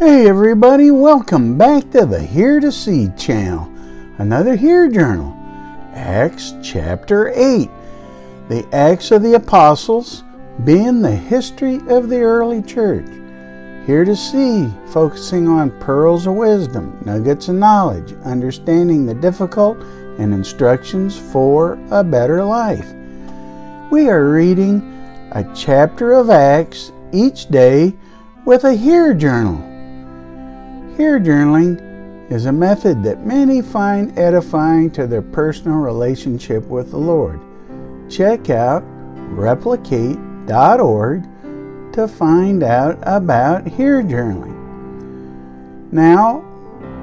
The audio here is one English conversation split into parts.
Hey everybody, welcome back to the Hear2See channel. Another HEAR Journal. Acts chapter 8. The Acts of the Apostles being the history of the early church. Hear2See, focusing on pearls of wisdom, nuggets of knowledge, understanding the difficult, and instructions for a better life. We are reading a chapter of Acts each day with a HEAR Journal. HEAR journaling is a method that many find edifying to their personal relationship with the Lord. Check out replicate.org to find out about HEAR journaling. Now,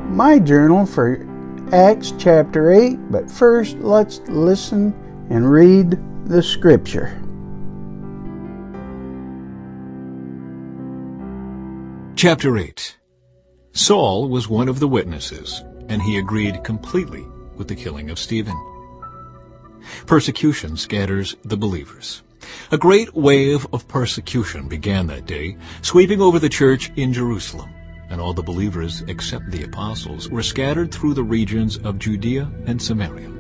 my journal for Acts chapter 8, but first let's listen and read the scripture. Chapter 8 Saul was one of the witnesses, and he agreed completely with the killing of Stephen. Persecution scatters the believers. A great wave of persecution began that day, sweeping over the church in Jerusalem, and all the believers except the apostles were scattered through the regions of Judea and Samaria.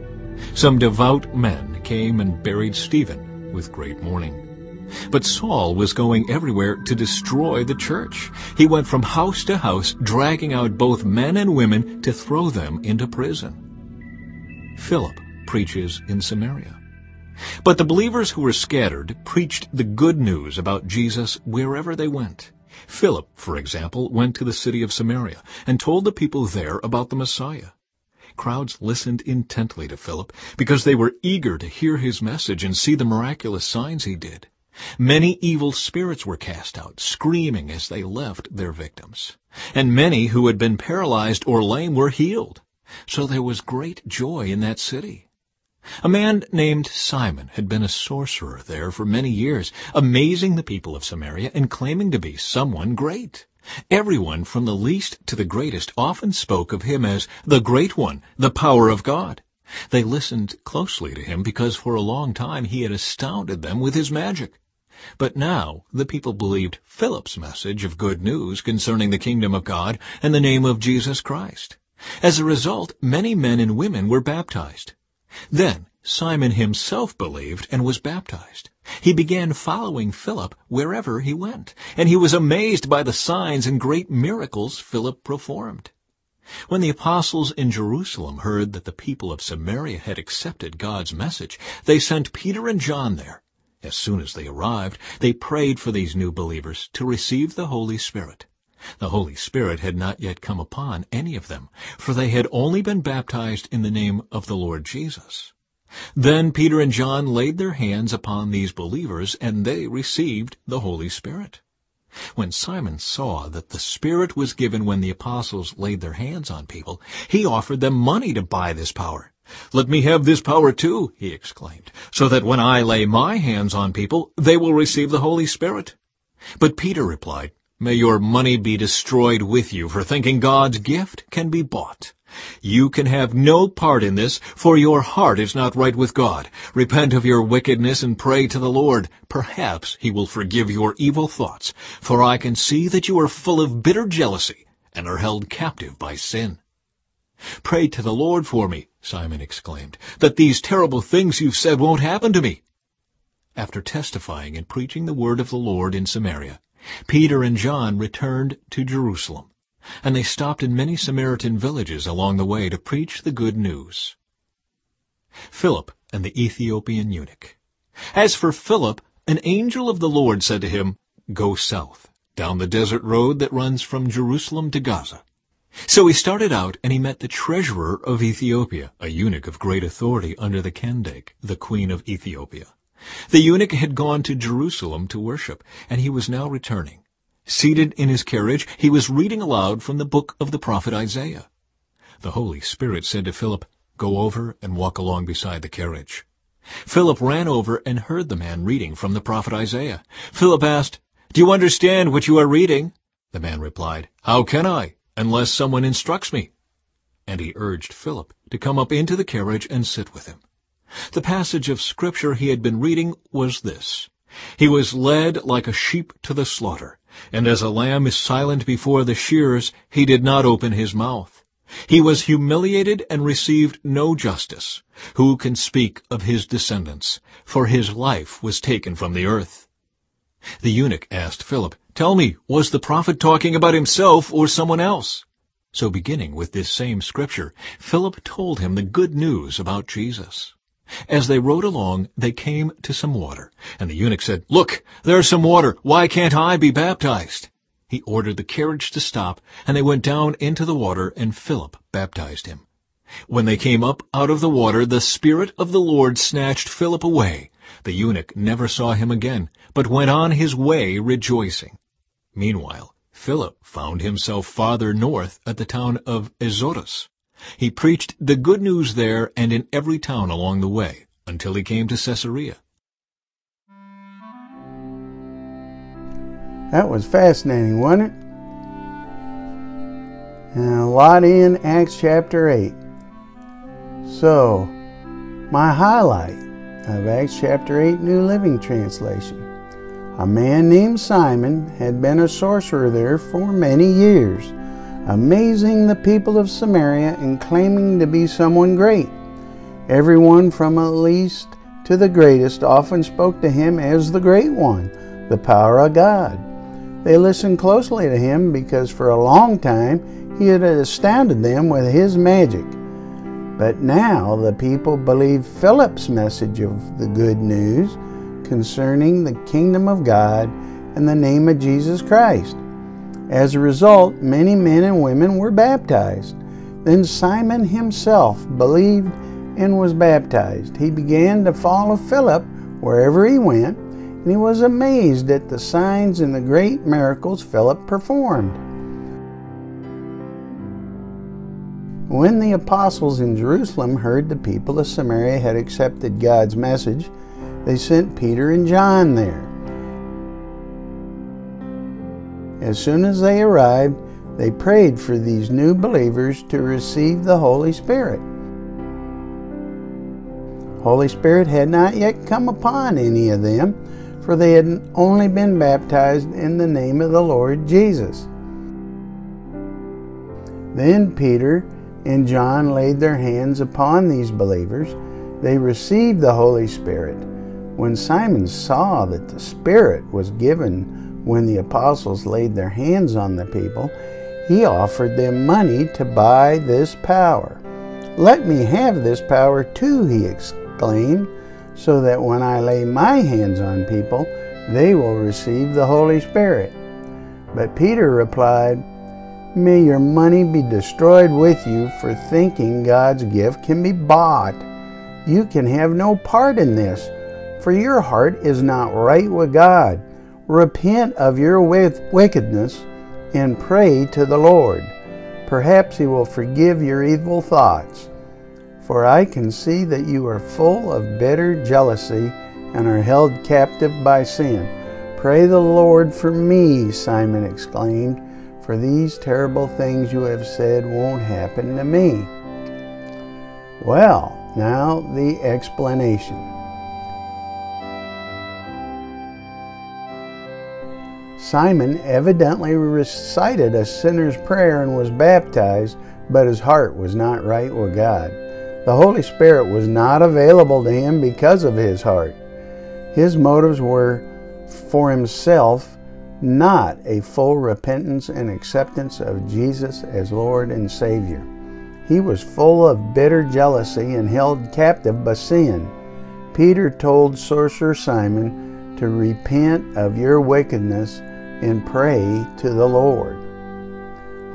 Some devout men came and buried Stephen with great mourning. But Saul was going everywhere to destroy the church. He went from house to house, dragging out both men and women to throw them into prison. Philip preaches in Samaria. But the believers who were scattered preached the good news about Jesus wherever they went. Philip, for example, went to the city of Samaria and told the people there about the Messiah. Crowds listened intently to Philip because they were eager to hear his message and see the miraculous signs he did. Many evil spirits were cast out, screaming as they left their victims. And many who had been paralyzed or lame were healed. So there was great joy in that city. A man named Simon had been a sorcerer there for many years, amazing the people of Samaria and claiming to be someone great. Everyone from the least to the greatest often spoke of him as the Great One, the power of God. They listened closely to him because for a long time he had astounded them with his magic. But now the people believed Philip's message of good news concerning the kingdom of God and the name of Jesus Christ. As a result, many men and women were baptized. Then Simon himself believed and was baptized. He began following Philip wherever he went, and he was amazed by the signs and great miracles Philip performed. When the apostles in Jerusalem heard that the people of Samaria had accepted God's message, they sent Peter and John there as soon as they arrived, they prayed for these new believers to receive the Holy Spirit. The Holy Spirit had not yet come upon any of them, for they had only been baptized in the name of the Lord Jesus. Then Peter and John laid their hands upon these believers, and they received the Holy Spirit. When Simon saw that the Spirit was given when the apostles laid their hands on people, he offered them money to buy this power. Let me have this power too, he exclaimed, so that when I lay my hands on people, they will receive the Holy Spirit. But Peter replied, May your money be destroyed with you for thinking God's gift can be bought. You can have no part in this, for your heart is not right with God. Repent of your wickedness and pray to the Lord. Perhaps he will forgive your evil thoughts, for I can see that you are full of bitter jealousy and are held captive by sin. Pray to the Lord for me, Simon exclaimed, that these terrible things you've said won't happen to me. After testifying and preaching the word of the Lord in Samaria, Peter and John returned to Jerusalem, and they stopped in many Samaritan villages along the way to preach the good news. Philip and the Ethiopian eunuch. As for Philip, an angel of the Lord said to him, Go south, down the desert road that runs from Jerusalem to Gaza. So he started out and he met the treasurer of Ethiopia, a eunuch of great authority under the Kandake, the queen of Ethiopia. The eunuch had gone to Jerusalem to worship, and he was now returning. Seated in his carriage, he was reading aloud from the book of the prophet Isaiah. The Holy Spirit said to Philip, Go over and walk along beside the carriage. Philip ran over and heard the man reading from the prophet Isaiah. Philip asked, Do you understand what you are reading? The man replied, How can I? Unless someone instructs me. And he urged Philip to come up into the carriage and sit with him. The passage of Scripture he had been reading was this. He was led like a sheep to the slaughter, And as a lamb is silent before the shears, he did not open his mouth. He was humiliated and received no justice. Who can speak of his descendants? For his life was taken from the earth. The eunuch asked Philip, Tell me, was the prophet talking about himself or someone else? So beginning with this same scripture, Philip told him the good news about Jesus. As they rode along, they came to some water, and the eunuch said, Look, there's some water. Why can't I be baptized? He ordered the carriage to stop, and they went down into the water, and Philip baptized him. When they came up out of the water, the Spirit of the Lord snatched Philip away. The eunuch never saw him again, but went on his way rejoicing. Meanwhile, Philip found himself farther north at the town of Azotus. He preached the good news there and in every town along the way, until he came to Caesarea. That was fascinating, wasn't it? And a lot in Acts chapter 8. So, my highlight of Acts chapter 8 New Living Translation. A man named Simon had been a sorcerer there for many years amazing the people of Samaria and claiming to be someone great. Everyone from the least to the greatest often spoke to him as the Great One, the power of God. They listened closely to him because for a long time he had astounded them with his magic. But now the people believed Philip's message of the good news concerning the kingdom of God and the name of Jesus Christ. As a result, many men and women were baptized. Then Simon himself believed and was baptized. He began to follow Philip wherever he went, and he was amazed at the signs and the great miracles Philip performed. When the apostles in Jerusalem heard the people of Samaria had accepted God's message, they sent Peter and John there. As soon as they arrived, they prayed for these new believers to receive the Holy Spirit. Holy Spirit had not yet come upon any of them, for they had only been baptized in the name of the Lord Jesus. Then Peter and John laid their hands upon these believers. They received the Holy Spirit. When Simon saw that the Spirit was given when the apostles laid their hands on the people, he offered them money to buy this power. Let me have this power too, he exclaimed, so that when I lay my hands on people, they will receive the Holy Spirit. But Peter replied, May your money be destroyed with you for thinking God's gift can be bought. You can have no part in this, for your heart is not right with God. Repent of your wickedness and pray to the Lord. Perhaps He will forgive your evil thoughts. For I can see that you are full of bitter jealousy and are held captive by sin. Pray the Lord for me, Simon exclaimed, for these terrible things you have said won't happen to me. Well, now the explanation. Simon evidently recited a sinner's prayer and was baptized, but his heart was not right with God. The Holy Spirit was not available to him because of his heart. His motives were for himself, not a full repentance and acceptance of Jesus as Lord and Savior. He was full of bitter jealousy and held captive by sin. Peter told sorcerer Simon to repent of your wickedness and pray to the Lord.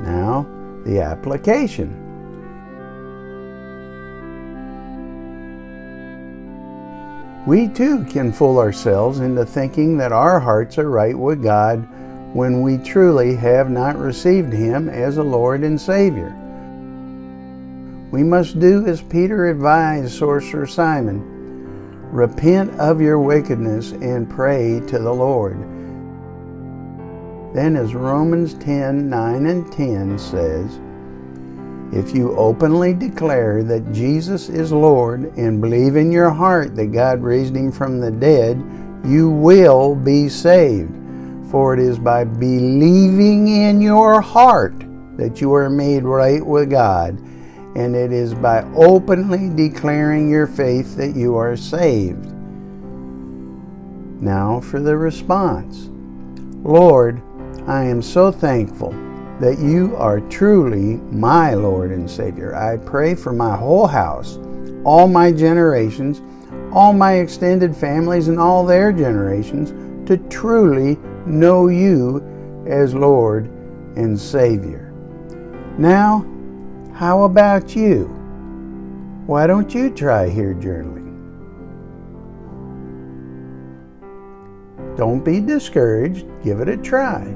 Now, the application. We too can fool ourselves into thinking that our hearts are right with God when we truly have not received Him as a Lord and Savior. We must do as Peter advised sorcerer Simon repent of your wickedness and pray to the Lord. Then, as Romans 10 9 and 10 says, if you openly declare that Jesus is Lord and believe in your heart that God raised him from the dead, you will be saved. For it is by believing in your heart that you are made right with God, and it is by openly declaring your faith that you are saved. Now for the response Lord, I am so thankful that you are truly my Lord and Savior. I pray for my whole house, all my generations, all my extended families, and all their generations to truly know you as Lord and Savior. Now, how about you? Why don't you try HEAR journaling? Don't be discouraged, give it a try.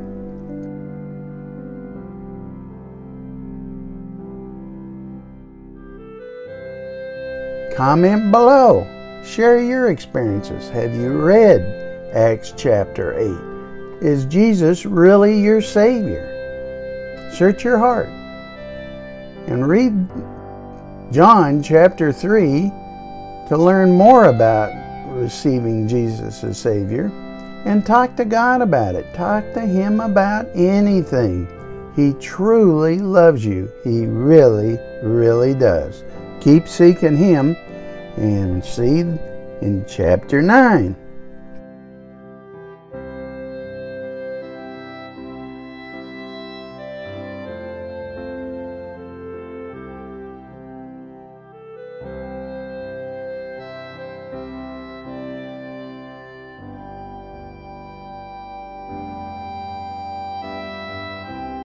Comment below. Share your experiences. Have you read Acts chapter 8? Is Jesus really your Savior? Search your heart and read John chapter 3 to learn more about receiving Jesus as Savior and talk to God about it. Talk to Him about anything. He truly loves you. He really, really does. Keep seeking Him and see in chapter 9.